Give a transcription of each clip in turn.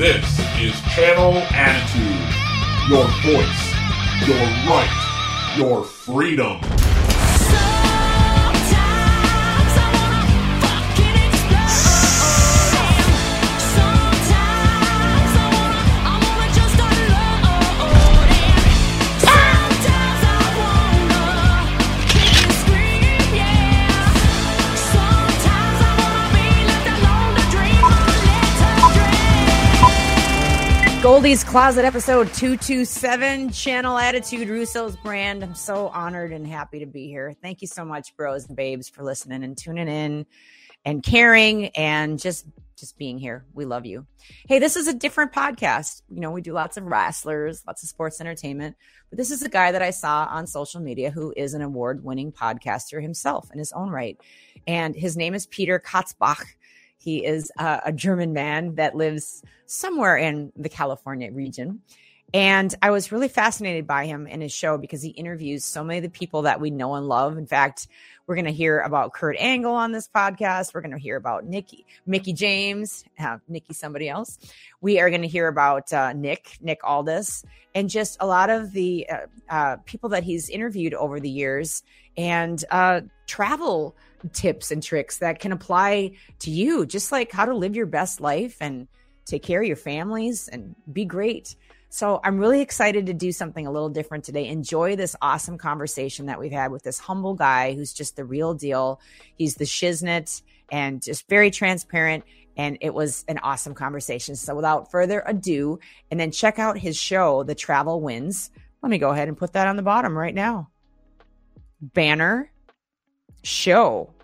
This is Channel Attitude. Your voice, your right, your freedom. Goldy's Closet episode 227, Channel Attitude, Russo's brand. I'm so honored and happy to be here. Thank you so much, bros and babes, for listening and tuning in and caring and just just being here. We love you. Hey, this is a different podcast. You know, we do lots of wrestlers, lots of sports entertainment, but this is a guy that I saw on social media who is an award-winning podcaster himself in his own right. And his name is Peter Kotzbach. He is uh, a German man that lives somewhere in the California region. And I was really fascinated by him and his show because he interviews so many of the people that we know and love. In fact, we're going to hear about Kurt Angle on this podcast. We're going to hear about Nikki, Mickie James, uh, Nikki, somebody else. We are going to hear about uh, Nick, Nick Aldis, and just a lot of the uh, uh, people that he's interviewed over the years and uh, travel tips and tricks that can apply to you, just like how to live your best life and take care of your families and be great. So I'm really excited to do something a little different today. Enjoy this awesome conversation that we've had with this humble guy who's just the real deal. He's the shiznit and just very transparent. And it was an awesome conversation. So without further ado, and then check out his show, The Travel Wins. Let me go ahead and put that on the bottom right now. Banner show.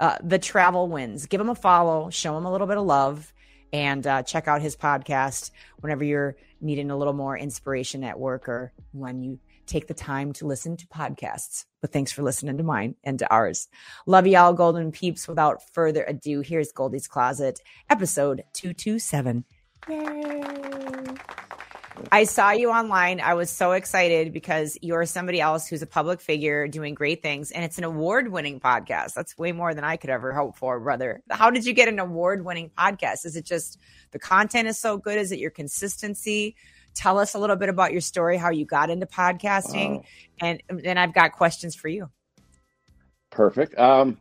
Uh, the travel wins. Give him a follow, show him a little bit of love, and uh, check out his podcast whenever you're needing a little more inspiration at work or when you take the time to listen to podcasts. But thanks for listening to mine and to ours. Love y'all, Golden Peeps. Without further ado, here's Goldy's Closet, episode 227. Yay. I saw you online. I was so excited because you're somebody else who's a public figure doing great things, and it's an award winning podcast. That's way more than I could ever hope for, brother. How did you get an award winning podcast? Is it just the content is so good? Is it your consistency? Tell us a little bit about your story, how you got into podcasting, Wow. and then I've got questions for you. Perfect. Um,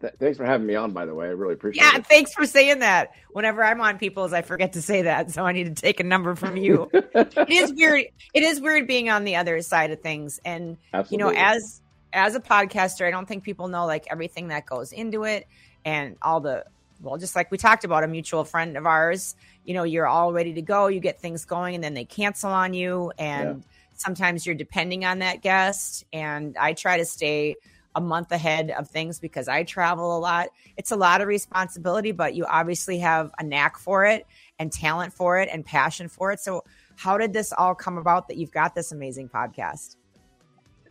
th- thanks for having me on. By the way, I really appreciate Yeah, it. thanks for saying that. Whenever I'm on people's, I forget to say that, so I need to take a number from you. it is weird. It is weird being on the other side of things, and Absolutely. you know as as a podcaster i don't think people know like everything that goes into it and all the well just like we talked about a mutual friend of ours you know you're all ready to go you get things going and then they cancel on you and sometimes you're depending on that guest and i try to stay a month ahead of things because i travel a lot it's a lot of responsibility but you obviously have a knack for it and talent for it and passion for it so how did this all come about that you've got this amazing podcast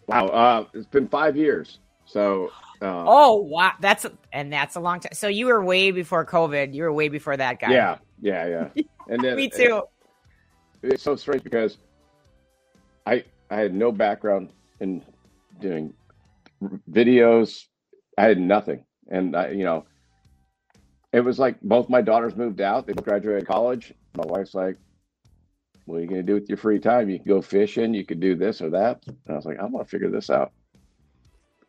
wow. Uh, it's been five years. So, uh, Oh wow, that's a, and that's a long time. So you were way before COVID. You were way before that guy. yeah, yeah, yeah. And then me too. it's so strange because I I had no background in doing videos. I had nothing, and I, you know, it was like both my daughters moved out. They graduated college. My wife's like, "What are you going to do with your free time? You can go fishing. You could do this or that." And I was like, "I want to figure this out."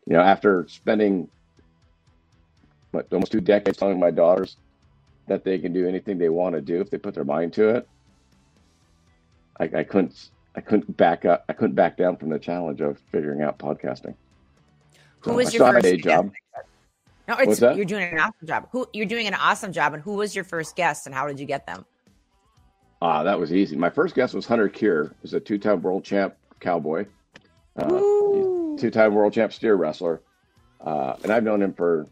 You know, after spending what, almost two decades telling my daughters that they can do anything they want to do if they put their mind to it. I, I couldn't I couldn't back up I couldn't back down from the challenge of figuring out podcasting. Who So was your still have a first day guest? job. No, it's What's that? you're doing an awesome job. Who you're doing an awesome job, and who was your first guest, and how did you get them? Ah, that was easy. My first guest was Hunter Cure, who's a two-time world champ cowboy, uh, two-time world champ steer wrestler, uh, and I've known him for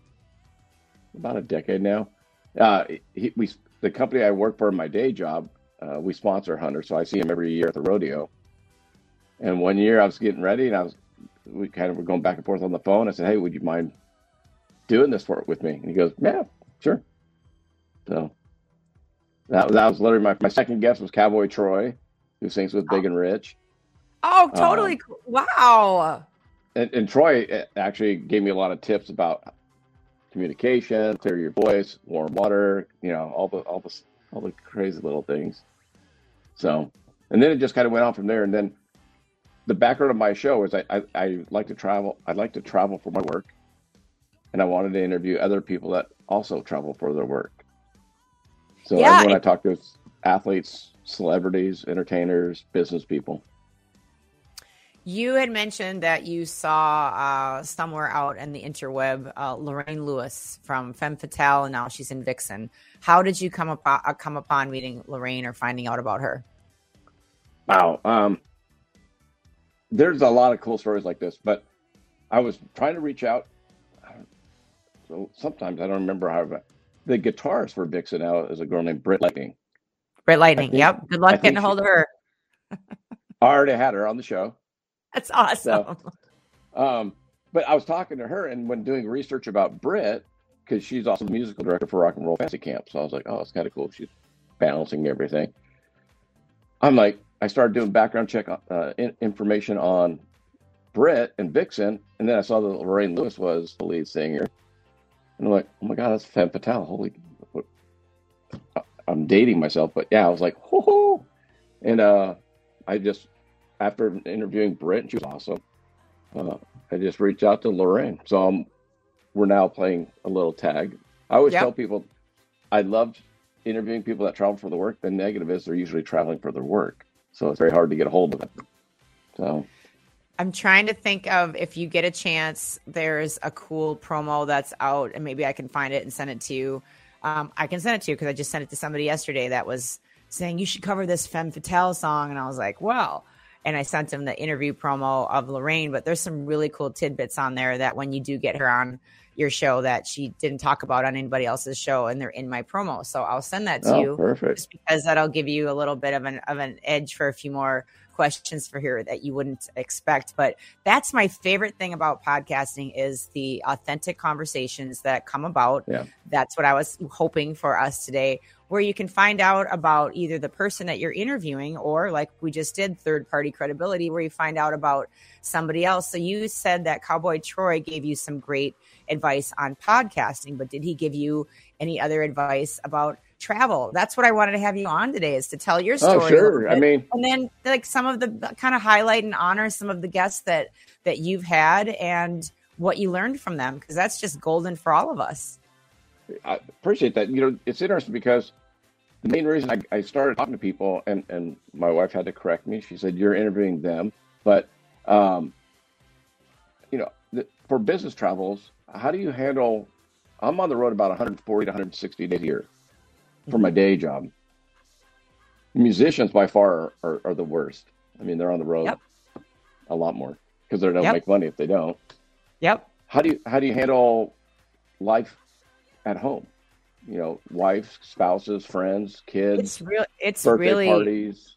about a decade now. Uh, he, we the company I work for in my day job, uh, we sponsor Hunter, so I see him every year at the rodeo. And one year I was getting ready, and I was we kind of were going back and forth on the phone. I said, "Hey, would you mind doing this for with me?" And he goes, "Yeah, sure." So that was that was literally my my second guest was Cowboy Troy, who sings with Big and Rich. Oh, totally. Um. Wow. and, and Troy uh, actually gave me a lot of tips about communication, clear your voice, warm water, you know, all the all the all the crazy little things. So, and then it just kind of went on from there. And then the background of my show is I, I, I like to travel. I like to travel for my work, and I wanted to interview other people that also travel for their work. So Yeah, everyone I talk to is athletes, celebrities, entertainers, business people. You had mentioned that you saw uh, somewhere out in the interweb uh, Lorraine Lewis from Femme Fatale, and now she's in Vixen. How did you come upon, uh, come upon meeting Lorraine or finding out about her? Wow. Um, there's a lot of cool stories like this, but I was trying to reach out. So sometimes I don't remember how. The guitarist for Vixen now is a girl named Britt Lightning. Britt Lightning. think- yep. Good luck getting a hold of her. I already had her on the show. That's awesome. Um, but I was talking to her, and when doing research about Britt, because she's also the musical director for Rock and Roll Fantasy Camp, so I was like, oh, it's kind of cool. She's balancing everything. I'm like, I started doing background check uh, in, information on Britt and Vixen, and then I saw that Lorraine Lewis was the lead singer, and I'm like, oh my god, that's Femme Fatale. Holy, what- I'm dating myself, but yeah, I was like, whoo, and uh, I just after interviewing Britt, she was awesome. Uh, I just reached out to Lorraine. So um, we're now playing a little tag. I always Yep. tell people I love interviewing people that travel for the work. The negative is they're usually traveling for their work. So it's very hard to get a hold of it. So I'm trying to think of if you get a chance, there's a cool promo that's out, and maybe I can find it and send it to you. Um, I can send it to you because I just sent it to somebody yesterday that was saying you should cover this Femme Fatale song, and I was like, well. And I sent him the interview promo of Lorraine, but there's some really cool tidbits on there that when you do get her on your show that she didn't talk about on anybody else's show, and they're in my promo. So I'll send that to oh, you perfect. just because that'll give you a little bit of an of an edge for a few more questions for here that you wouldn't expect. But that's my favorite thing about podcasting is the authentic conversations that come about. Yeah. That's what I was hoping for us today, where you can find out about either the person that you're interviewing or like we just did third party credibility where you find out about somebody else. So you said that Cowboy Troy gave you some great advice on podcasting, but did he give you any other advice about travel? That's what I wanted to have you on today is to tell your oh, story. Oh, a little sure. I mean, and then like some of the kind of highlight and honor some of the guests that that you've had and what you learned from them because that's just golden for all of us. I appreciate that. You know, it's interesting because the main reason I, I started talking to people, and, and my wife had to correct me. She said, You're interviewing them. But, um, you know, the, for business travels, how do you handle? I'm on the road about 140 to 160 days a year for my day job. Musicians by far are, are, are the worst. I mean, they're on the road Yep. a lot more because they don't Yep. make money if they don't Yep. how do you how do you handle life at home you know wives spouses friends kids It's real it's birthday really parties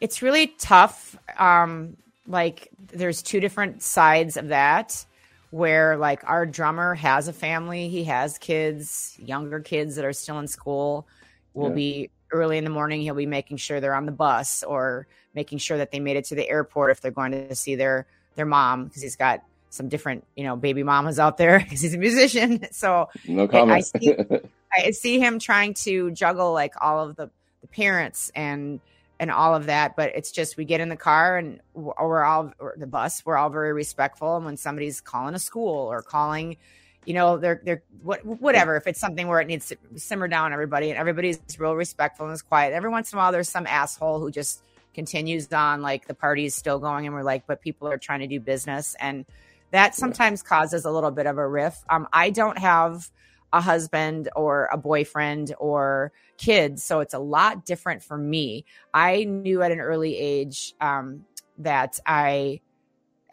it's really tough um like there's two different sides of that where like our drummer has a family he has kids younger kids that are still in school will Yeah. be early in the morning he'll be making sure they're on the bus or making sure that they made it to the airport if they're going to see their their mom because he's got some different you know baby mamas out there because he's a musician so no I comment see- I see him trying to juggle like all of the, the parents and and all of that, but it's just we get in the car and we're all or the bus. We're all very respectful, and when somebody's calling a school or calling, you know, they're they're what whatever. If it's something where it needs to simmer down, everybody and everybody's real respectful and is quiet. Every once in a while, there's some asshole who just continues on like the party's still going, and we're like, but people are trying to do business, and that sometimes causes a little bit of a riff. Um, I don't have a husband or a boyfriend or kids. So it's a lot different for me. I knew at an early age um, that I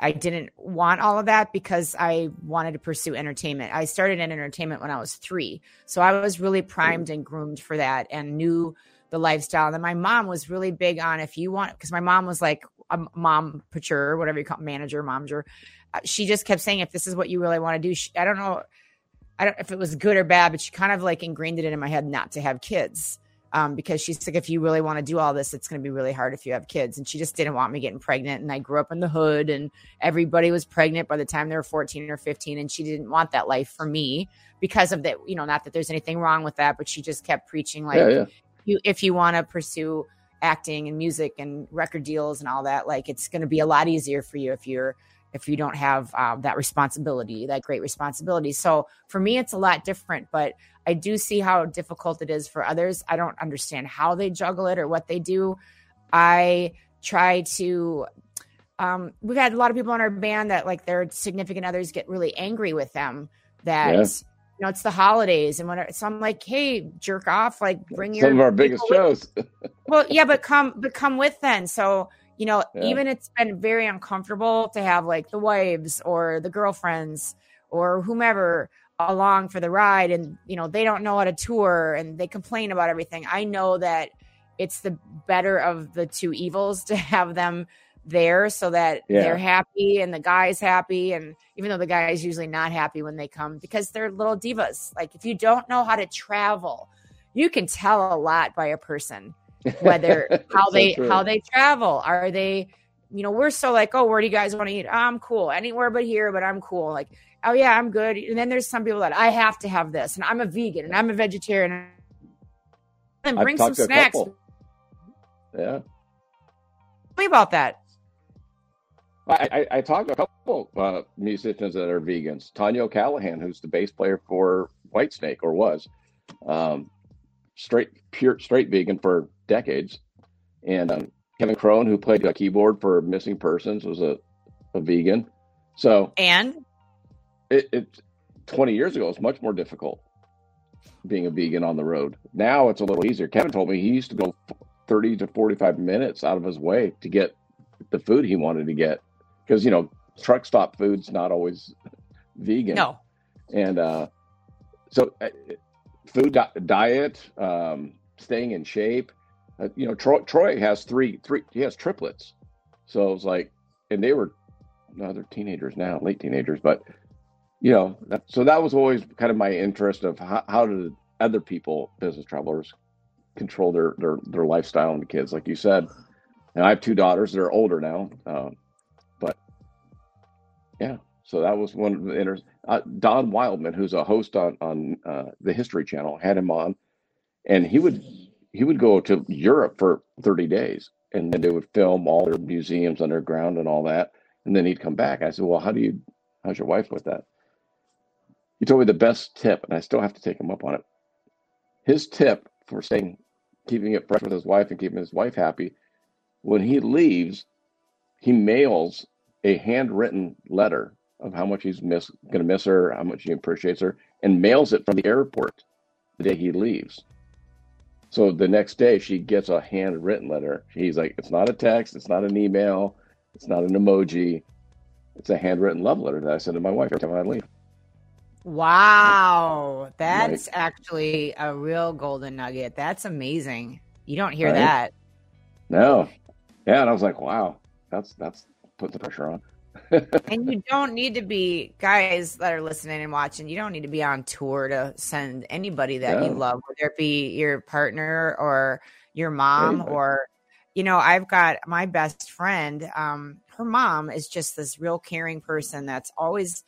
I didn't want all of that because I wanted to pursue entertainment. I started in entertainment when I was three. So I was really primed and groomed for that and knew the lifestyle. And then my mom was really big on if you want, because my mom was like a mom pature, whatever you call it, manager, momager. She just kept saying, if this is what you really want to do, she, I don't know. I don't if it was good or bad, but she kind of like ingrained it in my head not to have kids. um, because she's like, if you really want to do all this, it's going to be really hard if you have kids. And she just didn't want me getting pregnant. And I grew up in the hood, and everybody was pregnant by the time they were 14 or 15. And she didn't want that life for me because of that. You know, not that there's anything wrong with that, but she just kept preaching like, yeah, yeah. you, if you want to pursue acting and music and record deals and all that, like it's going to be a lot easier for you if you're if you don't have um, that responsibility, that great responsibility. So for me, it's a lot different, but I do see how difficult it is for others. I don't understand how they juggle it or what they do. I try to. Um, we've had a lot of people in our band that like their significant others get really angry with them that Yeah. you know it's the holidays and whatever. So I'm like, hey, jerk off, like bring your Some of our biggest shows. well, yeah, but come, but come with then. So you know, Yeah. even it's been very uncomfortable to have like the wives or the girlfriends or whomever along for the ride, and you know they don't know how to tour and they complain about everything. I know that it's the better of the two evils to have them there so that Yeah. they're happy and the guy's happy and even though the guy is usually not happy when they come because they're little divas like if you don't know how to travel you can tell a lot by a person whether how they how they travel. Are they you know we're so like oh where do you guys want to eat? I'm cool. Anywhere but here but i'm cool. Like oh yeah i'm good. And then there's some people that i have to have this and i'm a vegan and i'm a vegetarian. And bring some talked to a snacks. Yeah. tell me about that. I, I, I talked to a couple uh, musicians that are vegans. Tanya O'Callaghan, who's the bass player for Whitesnake, or was, um, straight pure straight vegan for decades, and um, Kevin Crone, who played a keyboard for Missing Persons, was a, a vegan. So and it, it 20 years ago it was much more difficult being a vegan on the road. Now it's a little easier. Kevin told me he used to go 30 to 45 minutes out of his way to get the food he wanted to get because you know truck stop food's not always vegan. no And uh, so uh, food di- diet, um, staying in shape. Uh, you know, Troy, Troy has three, three. He has triplets. So it was like, and they were, no, they're teenagers now, late teenagers. But you know, that, so that was always kind of my interest of how, how do other people, business travelers, control their their their lifestyle and the kids, like you said. And I have two daughters; they're older now, um, but yeah. So that was one of the inter- uh, Don Wildman, who's a host on on uh, the History Channel, had him on, and he would he would go to Europe for thirty days, and then they would film all their museums underground and all that, and then he'd come back. I said, "Well, how do you? How's your wife with that?" He told me the best tip, and I still have to take him up on it. His tip for staying, keeping it fresh with his wife and keeping his wife happy, when he leaves, he mails a handwritten letter of how much he's miss going to miss her, how much he appreciates her, and mails it from the airport the day he leaves. So the next day, she gets a handwritten letter. He's like, it's not a text, it's not an email, it's not an emoji, it's a handwritten love letter that I send to my wife every time I leave. wow. That's actually a real golden nugget. That's amazing. You don't hear Right? that. No, yeah, and I was like, wow, that's that's putting the pressure on. And you don't need to be guys that are listening and watching you don't need to be on tour to send anybody that you love whether it be your partner or your mom Anybody. or you know i've got my best friend um her mom is just this real caring person that's always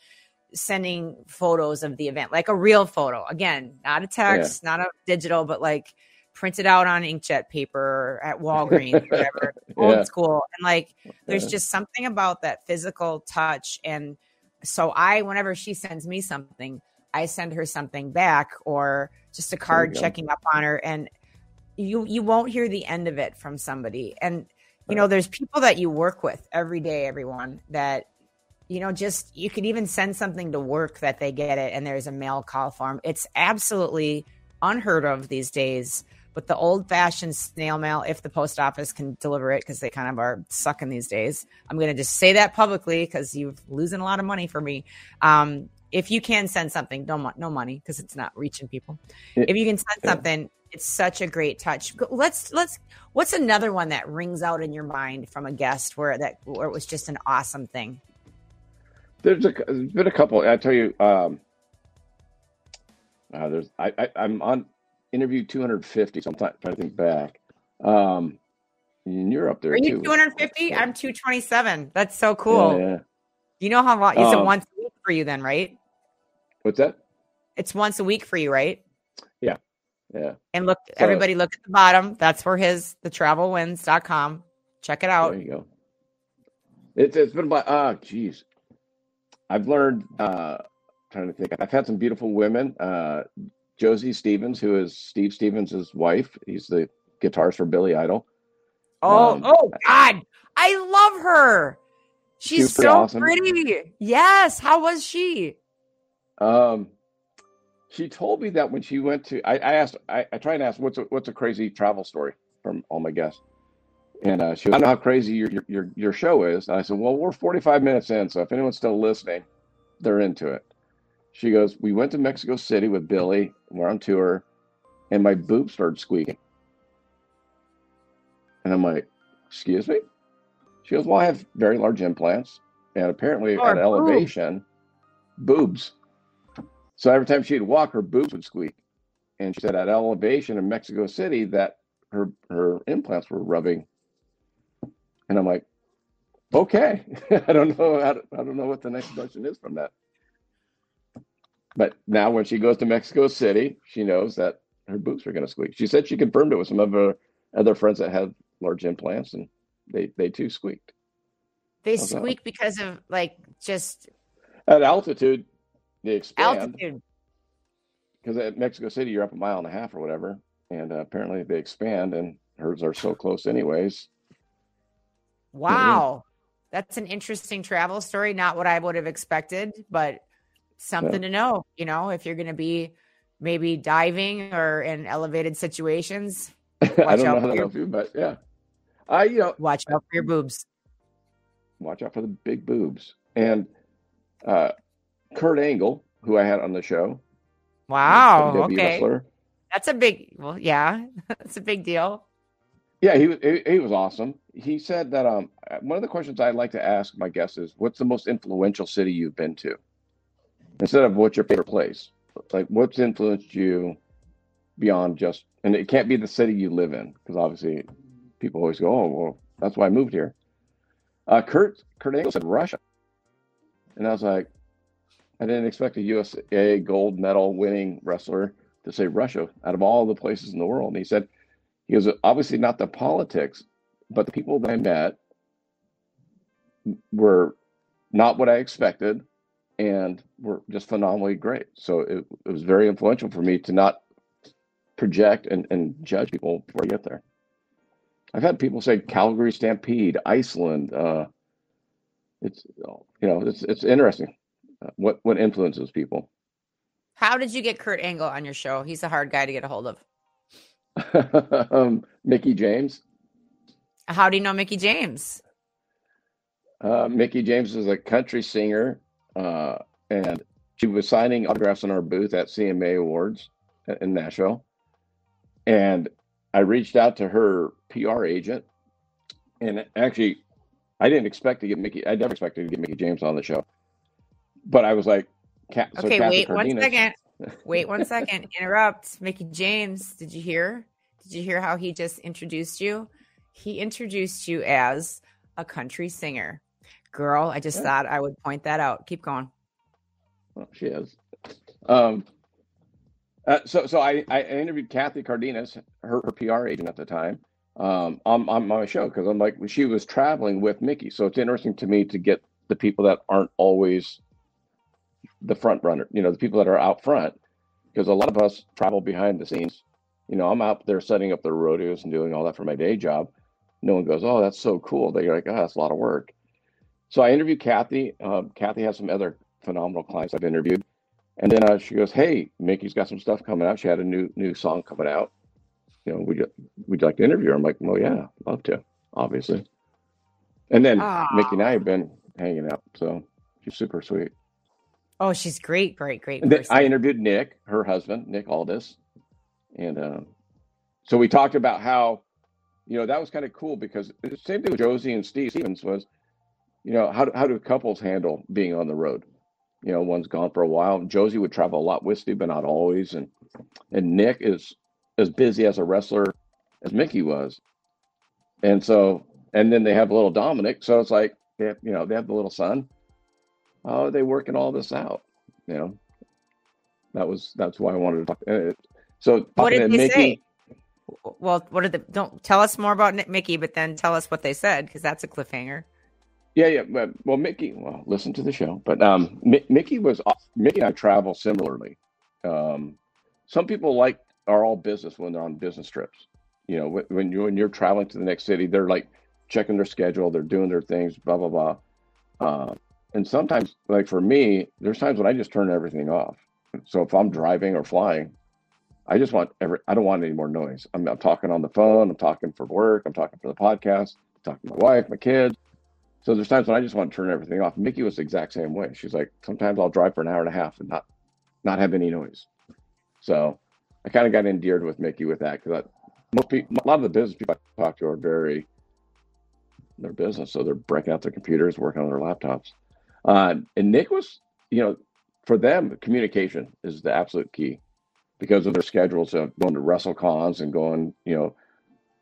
sending photos of the event like a real photo. Again not a text not a digital but like printed out on inkjet paper at walgreens whatever. Old school. And like there's Yeah. just something about that physical touch. And so i whenever she sends me something i send her something back or just a card checking up on her. And you you won't hear the end of it from somebody. And you know there's people that you work with every day everyone that you know just you could even send something to work that they get it and there's a mail call form. It's absolutely unheard of these days but the old fashioned snail mail if the post office can deliver it because they kind of are sucking these days. I'm going to just say that publicly because you're losing a lot of money for me. Um, if you can send something no, mo- no money because it's not reaching people. If you can send something it's such a great touch. Let's let's what's another one that rings out in your mind from a guest where that where it was just an awesome thing? There's a there's been a couple. I tell you, um, uh, there's I, I I'm on interviewed 250, so I'm trying to think back. Um, and you're up there Are you too. 250? I'm 227. That's so cool. Yeah, yeah. You know how long? It's a Um, once a week for you then, right? What's that? It's once a week for you, right? Yeah. Yeah. And look, So- everybody look at the bottom. That's where his the travelwins.com. Check it out. There you go. It's it's been about ah, geez. I've learned. Uh, trying to think. I've had some beautiful women. Uh, Josie Stevens, who is Steve Stevens' wife. He's the guitarist for Billy Idol. Oh, Um, oh God. I love her. She's so awesome. pretty. Yes. How was she? Um, she told me that when she went to, I, I asked, I, I try and ask, what's a, what's a crazy travel story from all my guests, and uh, she, goes, I don't know how crazy your, your your your show is. And I said, well, we're 45 minutes in, so if anyone's still listening, they're into it. She goes, we went to Mexico City with Billy, we're on tour, and my boob started squeaking, and I'm like, excuse me. She goes, well, I have very large implants, and apparently Oh, at her elevation, boobs. So every time she'd walk, her boobs would squeak. And she said at elevation in Mexico City that her her implants were rubbing. And I'm like, okay, I don't know I don't know what the next question is from that. But now when she goes to Mexico City, she knows that her boobs are going to squeak. She said she confirmed it with some of her other friends that have large implants, and they they too squeaked. They How's that? squeak because of like just At altitude, they expand. altitude. because at Mexico City you're up a mile and a half or whatever, and uh, apparently they expand, and hers are so close anyways. Wow. That's an interesting travel story. Not what I would have expected, but something to know. You know, if you're going to be maybe diving or in elevated situations, I Watch don't out know for how help you, but yeah, I you know watch out for your boobs. watch out for the big boobs. And uh, Kurt Angle, who I had on the show, Wow. WWE Okay. wrestler, That's a big, well, yeah, that's a big deal. yeah, he was he, he was awesome. He said that um one of the questions I'd like to ask my guests is, what's the most influential city you've been to? Instead of what's your favorite place, like what's influenced you beyond just, and it can't be the city you live in because obviously people always go, oh well, that's why I moved here. Uh, Kurt Kurt Angle said Russia, and I was like, I didn't expect a USA gold medal winning wrestler to say Russia out of all the places in the world. And he said, he was obviously not the politics, but the people that I met were not what I expected and were just phenomenally great. So it, it was very influential for me to not project and, and judge people before I get there. I've had people say Calgary Stampede, Iceland. Uh, it's you know it's it's interesting uh, what what influences people. How did you get Kurt Angle on your show? He's a hard guy to get a hold of. um, Mickie James. How do you know Mickie James? Uh, Mickie James is a country singer, uh, and she was signing autographs in our booth at CMA Awards in Nashville. And I reached out to her PR agent, and actually, I didn't expect to get Mickie. I never expected to get Mickie James on the show, but I was like, so Okay, Kathy wait one Cardenas- second. Wait one second. Interrupt. Mickie James, did you hear? Did you hear how he just introduced you? He introduced you as a country singer. Girl, I just Yeah. thought I would point that out. Keep going. Well, she is. Um, uh, so, so I, I interviewed Kathy Cardenas, her, her PR agent at the time, um, on, on my show because I'm like, she was traveling with Mickie. So it's interesting to me to get the people that aren't always the front runner, you know, the people that are out front, because a lot of us travel behind the scenes. You know, I'm out there setting up the rodeos and doing all that for my day job. No one goes, oh, that's so cool. They're like, oh, that's a lot of work. So I interviewed Kathy. Um, Kathy has some other phenomenal clients I've interviewed. And then uh, she goes, "Hey, Mickie's got some stuff coming out. She had a new new song coming out. You know, would you would you like to interview her?" I'm like, "Well, yeah, love to, obviously." And then Ah. Mickie and I have been hanging out, so she's super sweet. Oh, she's great, great, great. I interviewed Nick, her husband, Nick Aldis, and um, so we talked about how, you know, that was kind of cool because the same thing with Josie and Steve Stevens was, you know, how do, how do couples handle being on the road? You know, one's gone for a while. Josie would travel a lot with Steve, but not always. And and Nick is as busy as a wrestler as Mickie was, and so and then they have a little Dominic, so it's like they have, you know they have the little son. How are they working all this out? You know, that was that's why I wanted to talk. uh, So What did they Mickie, say? Well, what did the don't tell us more about Nick Mickie, but then tell us what they said because that's a cliffhanger. Yeah, yeah. But, well, Mickie, well, listen to the show. But um, Mi- Mickie was Mickie and I travel similarly. Um, some people like are all business when they're on business trips. You know, when, when you when you're traveling to the next city, they're like checking their schedule, they're doing their things, blah blah blah. Uh, and sometimes, like for me, there's times when I just turn everything off. So if I'm driving or flying, I just want every. I don't want any more noise. I'm, I'm talking on the phone. I'm talking for work. I'm talking for the podcast. I'm talking to my wife, my kids. So there's times when I just want to turn everything off. Mickie was the exact same way. She's like, sometimes I'll drive for an hour and a half and not not have any noise. So I kind of got endeared with Mickie with that because most people, a lot of the business people I talk to are very their business, so they're breaking out their computers, working on their laptops. Uh, and Nick was, you know, for them, communication is the absolute key because of their schedules of going to wrestle cons and going, you know,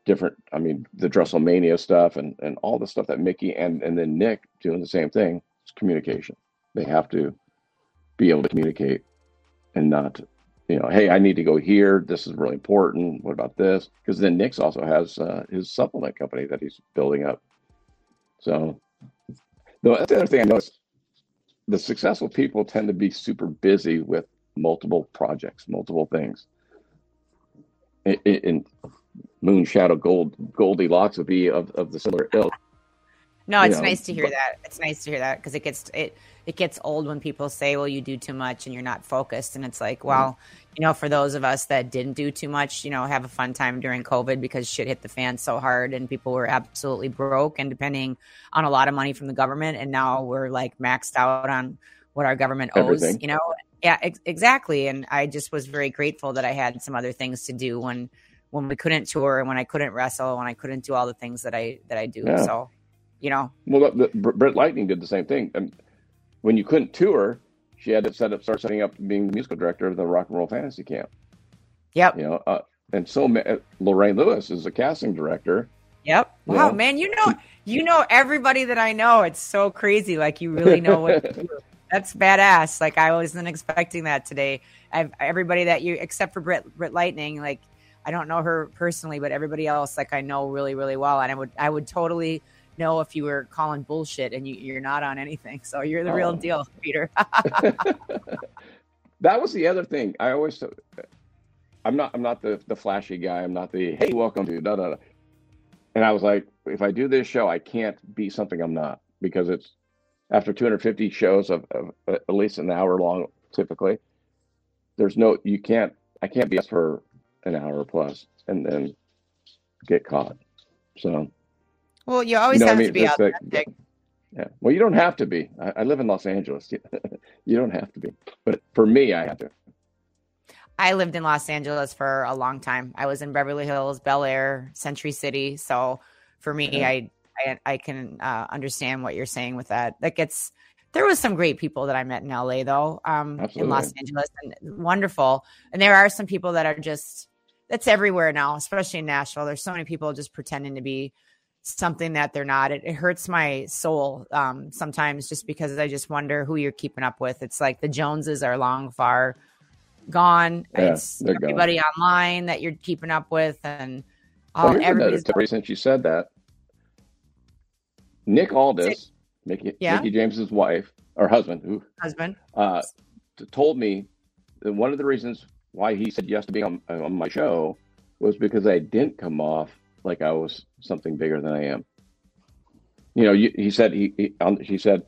different. I mean, the WrestleMania stuff and and all the stuff that Mickie and and then Nick doing the same thing. It's communication. They have to be able to communicate and not, you know, hey, I need to go here. This is really important. What about this? Because then Nick's also has uh, his supplement company that he's building up. So, the other thing I noticed: the successful people tend to be super busy with multiple projects, multiple things. In, Moon Shadow Gold Goldilocks would be of, of the similar ilk. No, You it's know, nice to hear but- that. It's nice to hear that because it gets it it gets old when people say, "Well, you do too much and you're not focused." And it's Mm-hmm. like, well, you know, for those of us that didn't do too much, you know, have a fun time during COVID because shit hit the fan so hard and people were absolutely broke and depending on a lot of money from the government, and now we're like maxed out on what our government owes. Everything. You know, yeah, ex- exactly. And I just was very grateful that I had some other things to do when when we couldn't tour and when I couldn't wrestle when I couldn't do all the things that I that I do. Yeah. So, you know, Well, the, the, Britt Lightning did the same thing. And when you couldn't tour, she had to set up, start setting up being the musical director of the Rock and Roll Fantasy Camp. yep. You know, uh, and so uh, Lorraine Lewis is a casting director. Yep. Wow, know? man, you know you know everybody that I know. It's so crazy. Like you really know what. That's badass. Like I wasn't expecting that today. I've everybody that you except for Britt Britt Lightning, like I don't know her personally, but everybody else like I know really, really well. And I would I would totally know if you were calling bullshit and you, you're not on anything. So you're the real Oh. deal, Peter. That was the other thing. I always, I'm not, I'm not the the flashy guy. I'm not the hey, welcome to da da. da. And I was like, if I do this show, I can't be something I'm not because it's after 250 shows of, of at least an hour long, typically. There's no, you can't, I can't be us for an hour plus and then get caught. So well, you always No, I have mean, to be that's the- authentic. yeah, well, you don't have to be. I, I live in Los Angeles. you don't have to be, but for me, I have to. I lived in Los Angeles for a long time. I was in Beverly Hills, Bel Air, Century City. So for me, Yeah. I, I I can uh, understand what you're saying with that. That gets there was some great people that I met in LA though, um, in Los Angeles, and wonderful. And there are some people that are just that's everywhere now, especially in Nashville. There's so many people just pretending to be something that they're not. It, it hurts my soul um, sometimes just because I just wonder who you're keeping up with. It's like the Joneses are long far gone. Yeah, it's they're gone. everybody online that you're keeping up with, and Well, oh, here's everybody's story since you said that. Nick Aldis, Mickie, Yeah. Mickie James's wife or husband, who husband. uh, told me that one of the reasons why he said yes to being on, on my show was because I didn't come off like I was something bigger than I am. You know, you, he said he, he he said,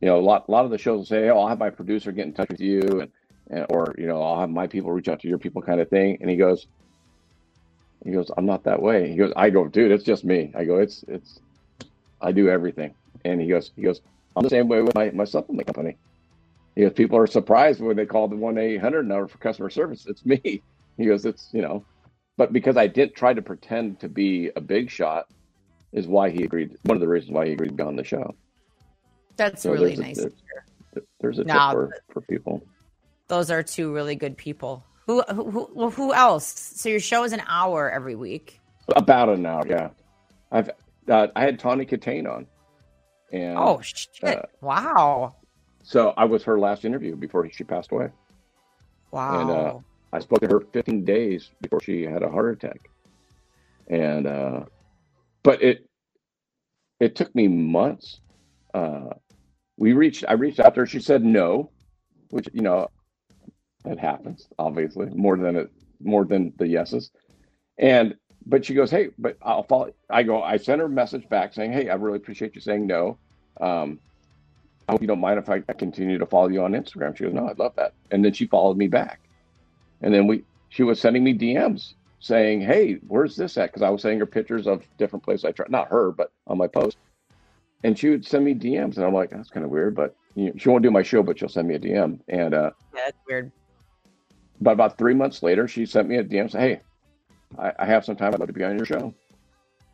you know, a lot a lot of the shows will say, "Oh, I'll have my producer get in touch with you," and, and or you know, I'll have my people reach out to your people, kind of thing. And he goes, he goes, I'm not that way. He goes, I go, dude, it's just me. I go, it's it's, I do everything. And he goes, he goes, I'm the same way with my my supplement company. He goes, people are surprised when they call the one eight hundred number for customer service. It's me. He goes, it's you know, but because I didn't try to pretend to be a big shot, is why he agreed. One of the reasons why he agreed to be on the show. That's So really there's a- nice. there's- There's a tip for, for people. Those are two really good people Who who who, well, who else? So your show is an hour every week. About an hour, yeah. I've uh, I had Tawny Kitaen on, and Oh shit! uh, wow, so I was her last interview before she passed away. wow. and, uh, I spoke to her 15 days before she had a heart attack, and uh, but it it took me months. Uh, we reached, I reached out to her. She said no, which you know, it happens obviously more than it more than the yeses, and but she goes, hey, but I'll follow. I go, I sent her a message back saying, hey, I really appreciate you saying no. Um, I hope you don't mind if I, continue to follow you on Instagram. She goes, no, I'd love that. And then she followed me back. And then we, she was sending me DMs saying, "Hey, where's this at?" Because I was sending her pictures of different places I tried, not her, but on my post. And she would send me DMs, and I'm like, "That's kind of weird," but you know, she won't do my show, but she'll send me a DM. And uh, yeah, that's weird. but about three months later, she sent me a DM, say, "Hey, I, I have some time. I'd love to be on your show."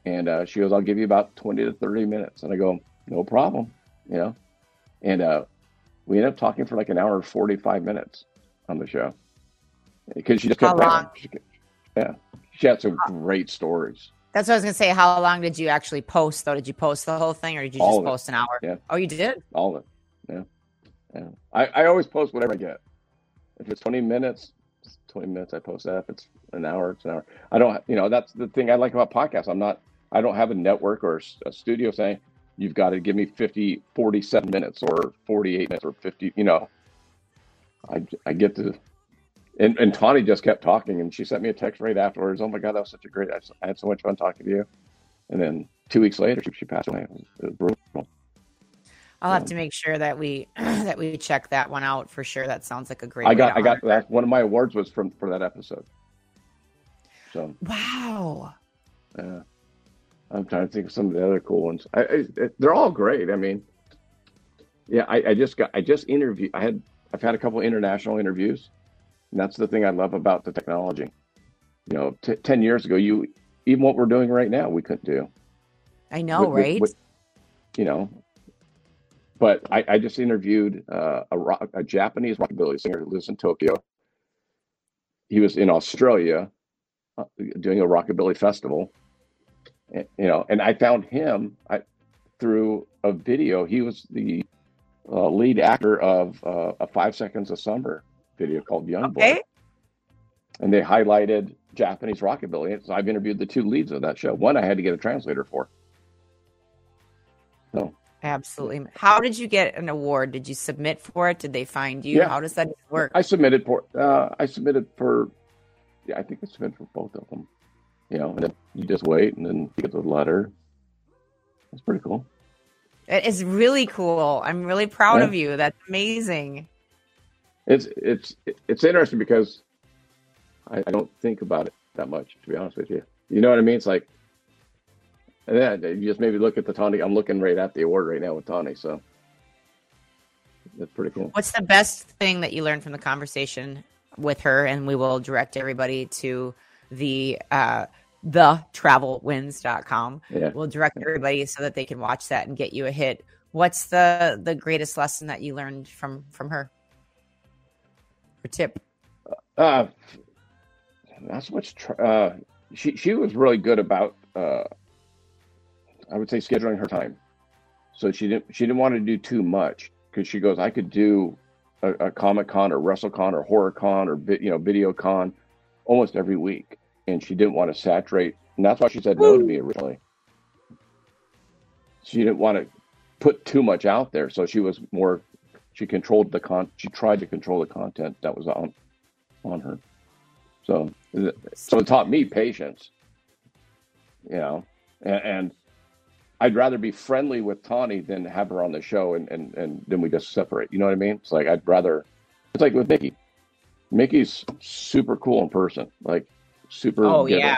And uh, she goes, "I'll give you about 20 to 30 minutes." And I go, "No problem," you know. And uh, we ended up talking for like an hour and 45 minutes on the show because she just kept How long? She, kept- yeah, she had some great stories. That's what I was gonna say. How long did you actually post though? Did you post the whole thing or did you All just it. post an hour? Yeah. Oh, you did. all of it. Yeah, yeah. I, I always post whatever I get. If it's twenty minutes, it's twenty minutes. I post that. If it's an hour, it's an hour. I don't. You know, that's the thing I like about podcasts. I'm not. I don't have a network or a studio saying you've got to give me 50, 47 minutes or 48 minutes or 50. You know, I I get to. And, and Tawny just kept talking, and she sent me a text right afterwards. Oh my God, that was such a great! I I had so much fun talking to you. And then two weeks later, she, she passed away. It was, it was brutal. I'll have to make sure that we that we check that one out for sure. That sounds like a great. I got I got that one of my awards was from for that episode. So Wow. uh, I'm trying to think of some of the other cool ones. I, I, they're all great. I mean, yeah, I, I just got I just interviewed. I had I've had a couple international interviews, and that's the thing I love about the technology. You know, t- ten years ago, you even what we're doing right now, we couldn't do. I know, with- with- right? with- you know, but I, I just interviewed uh, a, rock, a Japanese rockabilly singer who lives in Tokyo. He was in Australia uh, doing a rockabilly festival, you know, and I found him I, through a video. He was the uh, lead actor of uh, a Five Seconds of Summer video called Youngblood okay. and they highlighted Japanese rockabilly. So I've interviewed the two leads of that show. One I had to get a translator for. So Absolutely. How did you get an award? Did you submit for it? Did they find you? Yeah. How does that work? I submitted for. Uh, I submitted for. Yeah, I think I submitted for both of them. You know, and then you just wait, and then you get the letter. That's pretty cool. It is really cool. I'm really proud Yeah. of you. That's amazing. It's it's it's interesting because I, I don't think about it that much, to be honest with you. You know what I mean? It's like, and then you just maybe look at the Tawny. I'm looking right at the award right now with Tawny, so that's pretty cool. What's the best thing that you learned from the conversation with her? And we will direct everybody to the uh the travelwins.com. Yeah. We'll direct everybody so that they can watch that and get you a hit. What's the the greatest lesson that you learned from from her? Or tip? Uh, not so much. Tr- uh, she she was really good about. Uh, I would say scheduling her time, so she didn't she didn't want to do too much because she goes, I could do a, a Comic Con or WrestleCon or Horror Con or you know Video Con almost every week, and she didn't want to saturate, and that's why she said no to me originally. She didn't want to put too much out there, so she was more. She controlled the con. She tried to control the content that was on on her. So, so it taught me patience. You know, and, and I'd rather be friendly with Tawny than have her on the show and, and, and then we just separate. You know what I mean? It's like I'd rather. It's like with Mickie. Mickie's super cool in person, like super. Oh giver, yeah.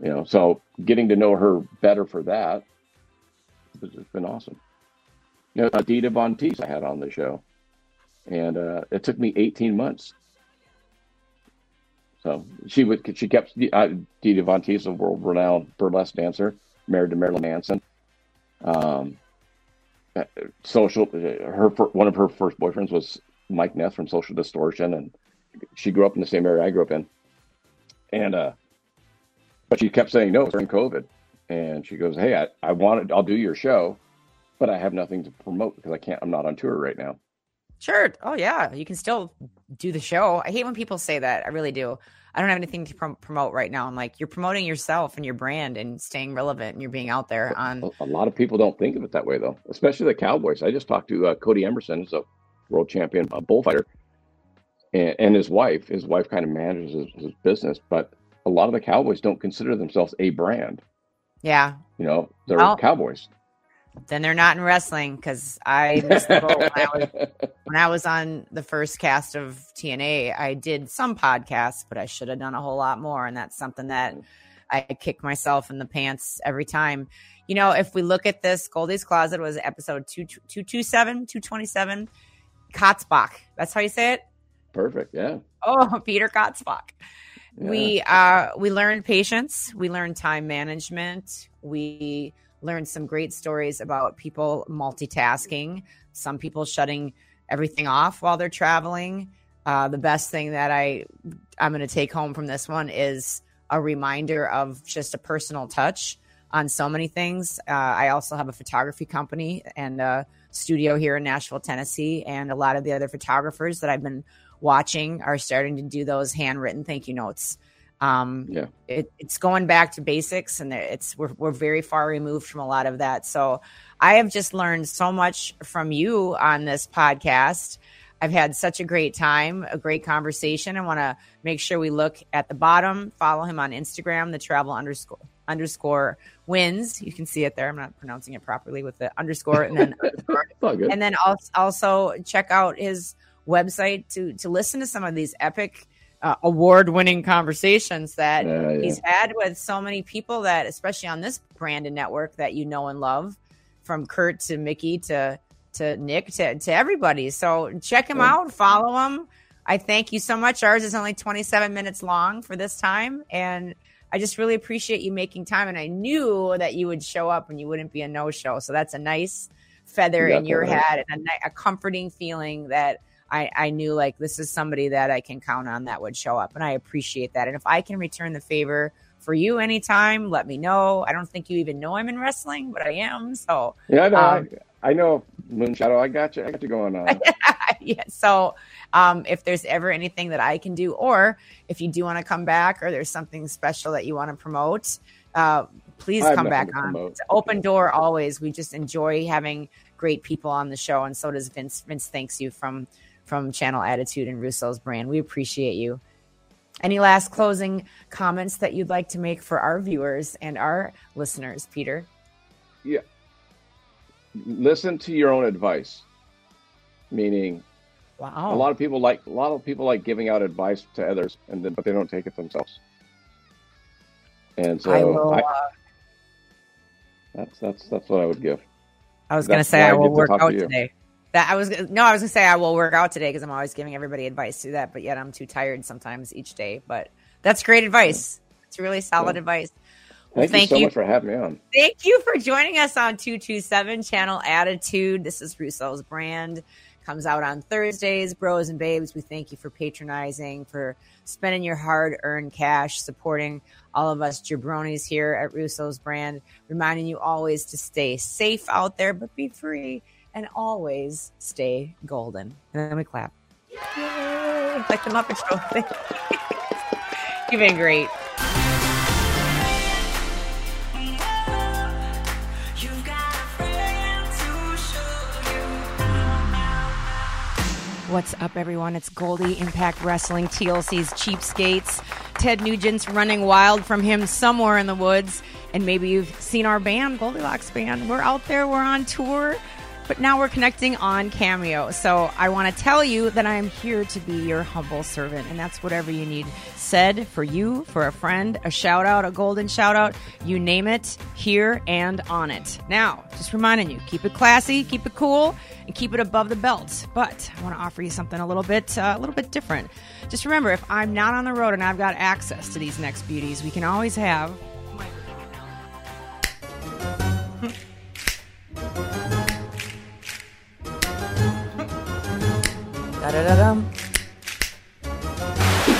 You know, so getting to know her better for that has been awesome. You know, Adita Von Teese I had on the show, and uh, it took me 18 months. So she would she kept uh, Dita Von Teese, a world-renowned burlesque dancer, married to Marilyn Manson. Um, social, her one of her first boyfriends was Mike Ness from Social Distortion, and she grew up in the same area I grew up in, and uh, but she kept saying no during COVID, and she goes, "Hey, I I wanted I'll do your show, but I have nothing to promote because I can't. I'm not on tour right now." Sure. Oh yeah, you can still do the show. I hate when people say that. I really do. I don't have anything to prom- promote right now. I'm like, you're promoting yourself and your brand and staying relevant, and you're being out there on. A, a lot of people don't think of it that way, though, especially the Cowboys. I just talked to uh, Cody Emerson, who's a world champion uh, bullfighter, and, and his wife. His wife kind of manages his, his business, but a lot of the Cowboys don't consider themselves a brand. Yeah. You know, they're Cowboys. Then they're not in wrestling because I missed the boat when I was when I was on the first cast of TNA, I did some podcasts, but I should have done a whole lot more. And that's something that mm. I kick myself in the pants every time. You know, if we look at this, Goldy's Closet was episode 2- 227, 227. Kotzbach. That's how you say it? Perfect. Yeah. Oh, Peter Kotzbach. yeah. We uh we learned patience, we learned time management, we learned some great stories about people multitasking, some people shutting everything off while they're traveling. Uh, the best thing that I I'm going to take home from this one is a reminder of just a personal touch on so many things. Uh, I also have a photography company and a studio here in Nashville, Tennessee, and a lot of the other photographers that I've been watching are starting to do those handwritten thank you notes. Um, Yeah. it, it's going back to basics, and it's we're we're very far removed from a lot of that. So I have just learned so much from you on this podcast. I've had such a great time, a great conversation. I want to make sure we look at the bottom. Follow him on Instagram, the travel underscore underscore wins. You can see it there. I'm not pronouncing it properly with the underscore and then underscore It's all good. and then also, also check out his website to to listen to some of these epic uh, award-winning conversations that Yeah, yeah. he's had with so many people that especially on this brand and network that you know and love from Kurt to Mickie to to Nick to, to everybody. So check him Yeah. out follow him. I thank you so much. Ours is only 27 minutes long for this time and I just really appreciate you making time and I knew that you would show up and you wouldn't be a no-show. So that's a nice feather in your head and a, a comforting feeling that I, I knew like this is somebody that I can count on that would show up. And I appreciate that. And if I can return the favor for you anytime, let me know. I don't think you even know I'm in wrestling, but I am. So Yeah, I know. Um, I, I know, Moon Shadow. I got you. I got you going on. yeah. So um, if there's ever anything that I can do, or if you do want to come back, or there's something special that you want to promote, uh, please come back on. It's an open door always. We just enjoy having great people on the show, and so does Vince. Vince thanks you from from Channel Attitude and Russo's brand. We appreciate you. Any last closing comments that you'd like to make for our viewers and our listeners, Peter? Yeah. Listen to your own advice. Meaning, Wow. a lot of people like a lot of people like giving out advice to others, and then but they don't take it themselves. And so I will. I- uh, that's that's that's what I would give. I was going to say I will work out today. That I was gonna- no, I was going to say I will work out today because I'm always giving everybody advice to that, but yet I'm too tired sometimes each day. But that's great advice. It's really solid Yeah. advice. Well, Thank, thank you so you. much for having me on. Thank you for joining us on 227 Channel Attitude. This is Russo's brand. Comes out on Thursdays. Bros and babes, we thank you for patronizing, for spending your hard earned cash, supporting all of us jabronis here at Russo's brand, reminding you always to stay safe out there, but be free and always stay golden. And then we clap. Yay! Like the Muppet Show. You've been great. You've got a friend to show you. What's up, everyone? It's Goldy Impact Wrestling, TLC's Cheapskates. Ted Nugent's running wild from him somewhere in the woods. And maybe you've seen our band, Goldilocks Band. We're out there, we're on tour, but now we're connecting on Cameo. So I want to tell you that I'm here to be your humble servant. And that's whatever you need said for you, for a friend, a shout out, a golden shout out, you name it, here and on it. Now, just reminding you, keep it classy, keep it cool, and keep it above the belt. But I want to offer you something a little bit, uh, a little bit different. Just remember, if I'm not on the road and I've got access to these next beauties, we can always have. Da da da dum.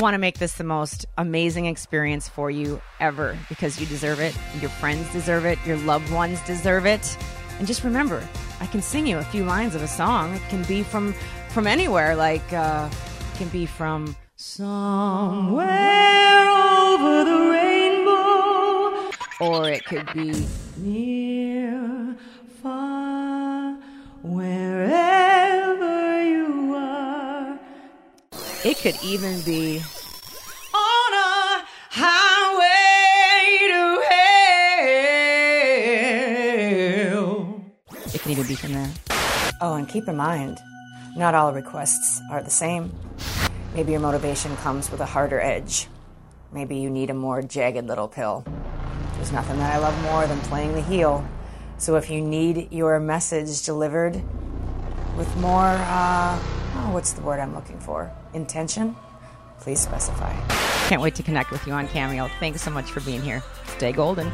want to make this the most amazing experience for you ever because you deserve it. Your friends deserve it. Your loved ones deserve it. And just remember, I can sing you a few lines of a song. It can be from from anywhere. Like uh, it can be from somewhere over the rainbow, or it could be near, far, wherever It could even be on a highway to hell. It can even be from there. Oh, and keep in mind, not all requests are the same. Maybe your motivation comes with a harder edge. Maybe you need a more jagged little pill. There's nothing that I love more than playing the heel. So if you need your message delivered with more, uh, oh, what's the word I'm looking for? Intention? Please specify. Can't wait to connect with you on Cameo. Thanks so much for being here. Stay golden.